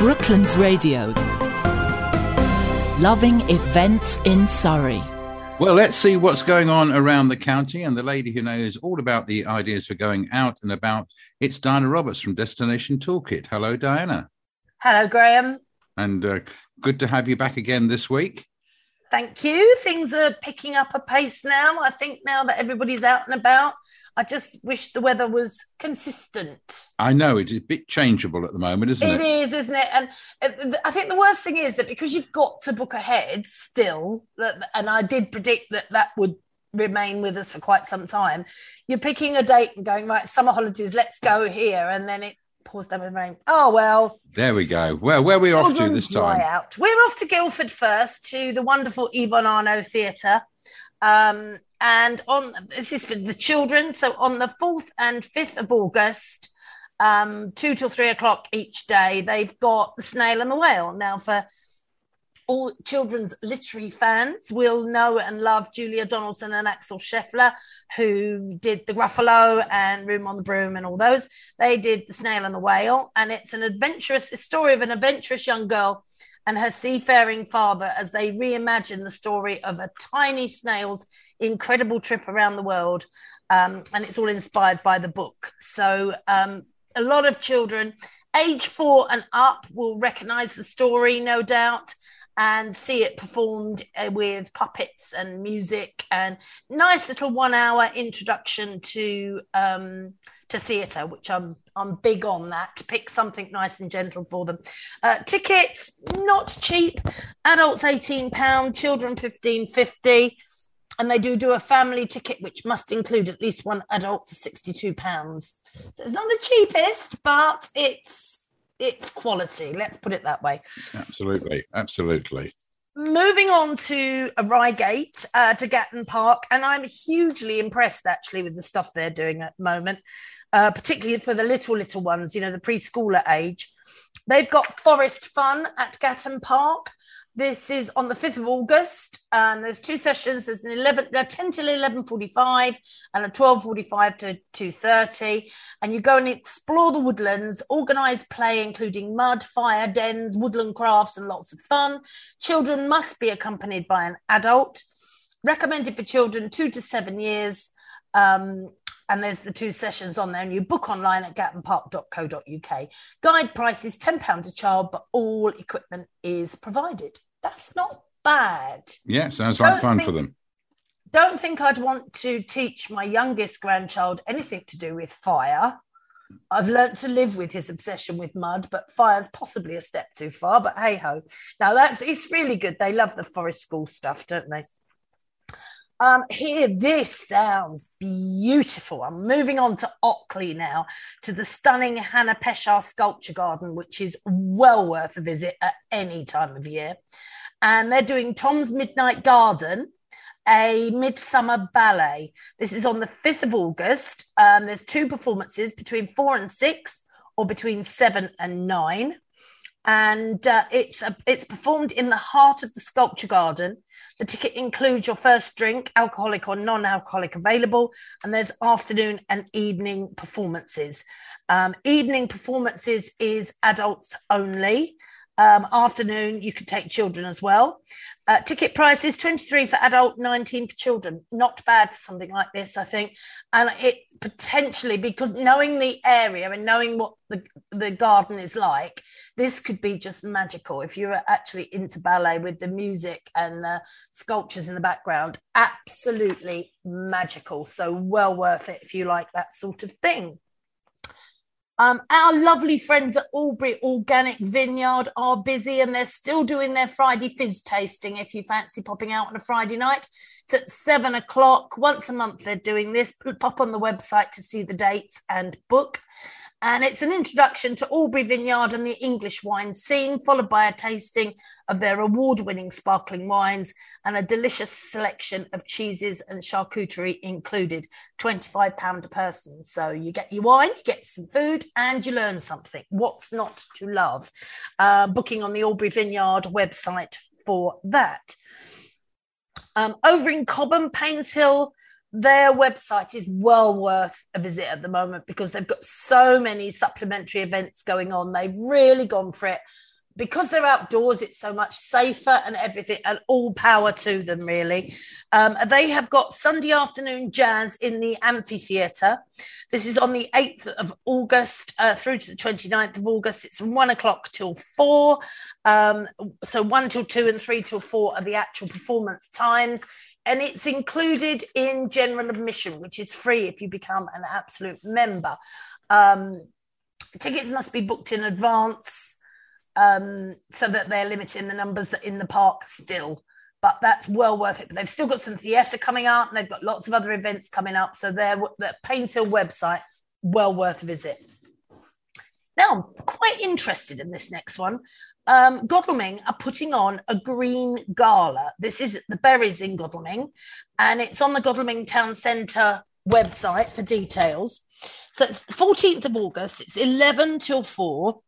Brooklands Radio. Loving events in Surrey. Well, let's see what's going on around the county. And the lady who knows all about the ideas for going out and about, it's Diana Roberts from Destination Toolkit. Hello, Diana. Hello, Graham. And uh, good to have you back again this week. Thank you. Things are picking up a pace now. I think now that everybody's out and about, I just wish the weather was consistent. I know it's a bit changeable at the moment, isn't it? It is, isn't it? And uh, I think the worst thing is that because you've got to book ahead still, and I did predict that that would remain with us for quite some time. You're picking a date and going right, summer holidays, let's go here, and then it pours down with rain. Oh well. There we go. Well, where are we off to this time? Out. We're off to Guildford first to the wonderful Yvonne Arnaud Theatre. Um, and on this is for the children. So on the fourth and fifth of August, um, two till three o'clock each day, they've got the snail and the whale. Now for all children's literary fans will know and love Julia Donaldson and Axel Scheffler, who did The Gruffalo and Room on the Broom and all those. They did The Snail and the Whale, and it's an adventurous story of an adventurous young girl and her seafaring father as they reimagine the story of a tiny snail's incredible trip around the world. Um, and it's all inspired by the book. So um, a lot of children, age four and up, will recognize the story, no doubt and see it performed uh, with puppets and music and nice little one hour introduction to um, to theatre, which I'm I'm big on that to pick something nice and gentle for them. Uh, tickets not cheap, adults eighteen pound, children fifteen fifty, and they do do a family ticket which must include at least one adult for sixty two pounds. So it's not the cheapest, but it's it's quality. Let's put it that way. Absolutely, absolutely. Moving on to Reigate uh, to Gatton Park, and I'm hugely impressed actually with the stuff they're doing at the moment, uh, particularly for the little little ones. You know, the preschooler age. They've got Forest Fun at Gatton Park. This is on the 5th of August, and there's two sessions. There's an 11, a 10 till 11.45 and a 12.45 to 2.30. And you go and explore the woodlands, organised play, including mud, fire, dens, woodland crafts, and lots of fun. Children must be accompanied by an adult. Recommended for children two to seven years. Um, and there's the two sessions on there and you book online at gattonpark.co.uk guide price is £10 a child but all equipment is provided that's not bad yeah sounds like don't fun think, for them don't think i'd want to teach my youngest grandchild anything to do with fire I've learnt to live with his obsession with mud, but fire's possibly a step too far. But hey ho. Now that's it's really good. They love the forest school stuff, don't they? Um, here, this sounds beautiful. I'm moving on to Ockley now, to the stunning Hannah Peschar Sculpture Garden, which is well worth a visit at any time of year. And they're doing Tom's Midnight Garden, a midsummer ballet. This is on the 5th of August. Um, there's two performances between four and six, or between seven and nine and uh, it's a, it's performed in the heart of the sculpture garden. The ticket includes your first drink, alcoholic or non-alcoholic, available, and there's afternoon and evening performances. Um, evening performances is adults only. Um, afternoon, you can take children as well. Uh, ticket price is 23 for adult, 19 for children. Not bad for something like this, I think. And it potentially, because knowing the area and knowing what the, the garden is like, this could be just magical. If you're actually into ballet with the music and the sculptures in the background, absolutely magical. So well worth it if you like that sort of thing. Um, our lovely friends at Albury Organic Vineyard are busy and they're still doing their Friday fizz tasting if you fancy popping out on a Friday night. It's at seven o'clock. Once a month they're doing this. Pop on the website to see the dates and book. And it's an introduction to Albury Vineyard and the English wine scene, followed by a tasting of their award winning sparkling wines and a delicious selection of cheeses and charcuterie included, £25 a person. So you get your wine, you get some food, and you learn something. What's not to love? Uh, booking on the Albury Vineyard website for that. Um, over in Cobham, Painshill, their website is well worth a visit at the moment because they've got so many supplementary events going on. They've really gone for it. Because they're outdoors, it's so much safer and everything, and all power to them, really. Um, they have got Sunday afternoon jazz in the amphitheatre. This is on the 8th of August uh, through to the 29th of August. It's from one o'clock till four. Um, so one till two and three till four are the actual performance times. And it's included in general admission, which is free if you become an absolute member. Um, tickets must be booked in advance um, so that they're limiting the numbers that in the park still. But that's well worth it. But they've still got some theatre coming up, and they've got lots of other events coming up. So their the Painshill website well worth a visit. Now, I'm quite interested in this next one. Um, Godalming are putting on a green gala. This is the Burys in Godalming, and it's on the Godalming Town Centre website for details. So it's the 14th of August. It's 11 till 4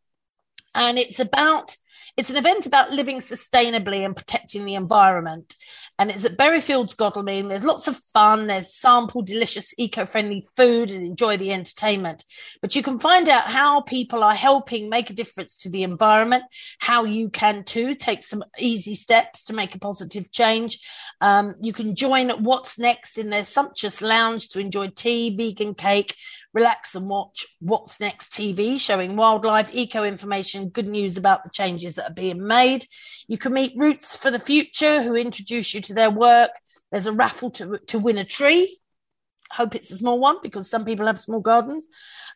and it's about it's an event about living sustainably and protecting the environment. And it's at Berryfields Godalming. There's lots of fun. There's sample delicious eco-friendly food and enjoy the entertainment. But you can find out how people are helping make a difference to the environment, how you can too take some easy steps to make a positive change. Um, you can join What's Next in their sumptuous lounge to enjoy tea, vegan cake, relax and watch What's Next TV, showing wildlife, eco information, good news about the changes that are being made. You can meet Roots for the Future, who introduce you to their work. There's a raffle to, to win a tree. Hope it's a small one because some people have small gardens.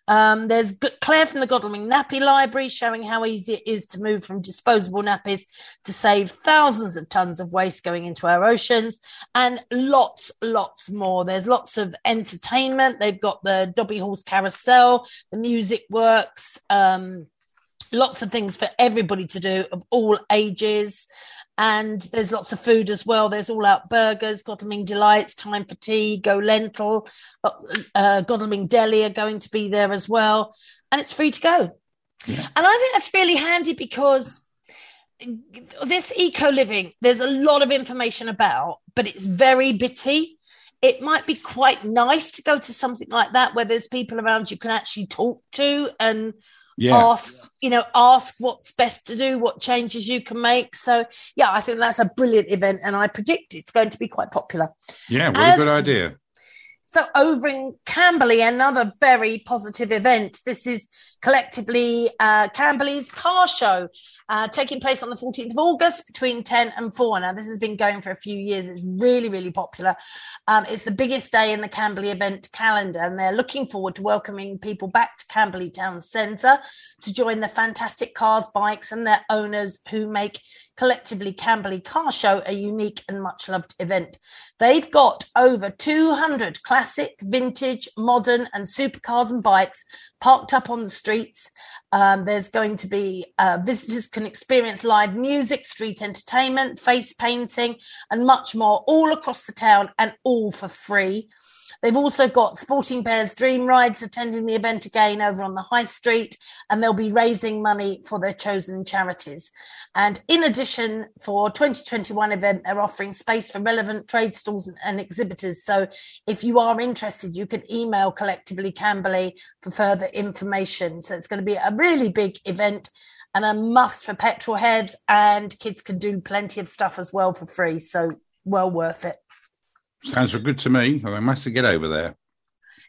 Um, there's Claire from the Godalming Nappy Library showing how easy it is to move from disposable nappies to save thousands of tons of waste going into our oceans, and lots, lots more. There's lots of entertainment. They've got the Dobby Horse Carousel, the music works, um, lots of things for everybody to do of all ages and there's lots of food as well. There's all out burgers, Godalming Delights, Time for Tea, Go Lentil, uh, Godalming Deli are going to be there as well, and it's free to go. Yeah. And I think that's really handy because this eco living, there's a lot of information about, but it's very bitty. It might be quite nice to go to something like that where there's people around you can actually talk to and yeah. ask you know ask what's best to do what changes you can make. So yeah i think that's a brilliant event and i predict it's going to be quite popular. Yeah what As, a good idea so over in Camberley, another very positive event. This is collectively uh, Camberley's car show, uh, taking place on the 14th of August between 10 and 4. Now, this has been going for a few years. It's really, really popular. Um, it's the biggest day in the Camberley event calendar, and they're looking forward to welcoming people back to Camberley Town Centre to join the fantastic cars, bikes, and their owners who make collectively Camberley Car Show a unique and much loved event. They've got over 200 classic, vintage, modern, and supercars and bikes parked up on the streets. Um, there's going to be uh, visitors can experience live music, street entertainment, face painting, and much more all across the town and all for free. They've also got Sporting Bears Dream Rides attending the event again over on the High Street, and they'll be raising money for their chosen charities. And in addition, for 2021 event, they're offering space for relevant trade stalls and, and exhibitors. So if you are interested, you can email collectively Camberley for further information. So it's going to be a really big event and a must for petrol heads and kids can do plenty of stuff as well for free. So well worth it. Sounds good to me. I must get over there.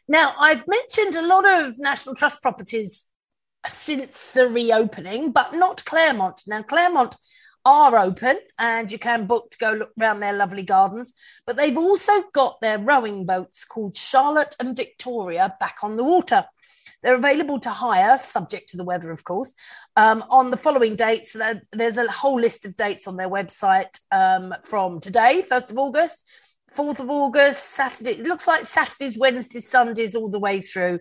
Now, I've mentioned a lot of National Trust properties since the reopening, but not Claremont. Now, Claremont are open and you can book to go look around their lovely gardens, but they've also got their rowing boats called Charlotte and Victoria back on the water. They're available to hire, subject to the weather, of course, um, on the following dates. There's a whole list of dates on their website um, from today, 1st of August, 4th of August, Saturday. It looks like Saturdays, Wednesdays, Sundays all the way through.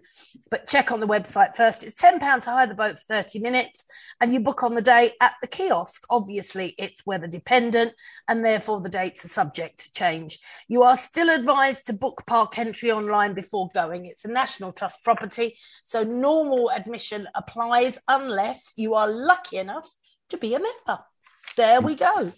But check on the website first. It's £10 to hire the boat for 30 minutes and you book on the day at the kiosk. Obviously, it's weather dependent and therefore the dates are subject to change. You are still advised to book park entry online before going. It's a National Trust property. So normal admission applies unless you are lucky enough to be a member. There we go.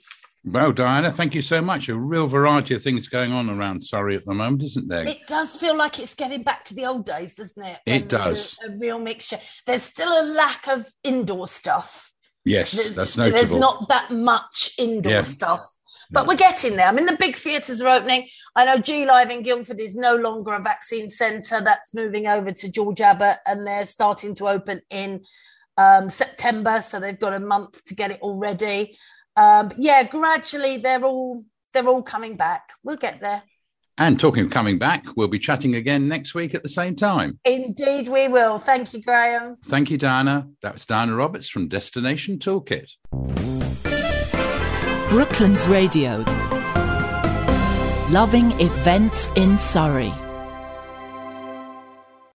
Well, Diana, thank you so much. A real variety of things going on around Surrey at the moment, isn't there? It does feel like it's getting back to the old days, doesn't it? It does. A, a, real mixture. There's still a lack of indoor stuff. Yes, Th- that's There's not that much indoor Yeah. stuff. But we're getting there. I mean, the big theatres are opening. I know G Live in Guildford is no longer a vaccine centre. That's moving over to George Abbott, and they're starting to open in um, September. So they've got a month to get it all ready. Um, yeah, gradually they're all they're all coming back. We'll get there. And talking of coming back, we'll be chatting again next week at the same time. Indeed, we will. Thank you, Graham. Thank you, Diana. That was Diana Roberts from Destination Toolkit. Brooklands Radio. Loving events in Surrey.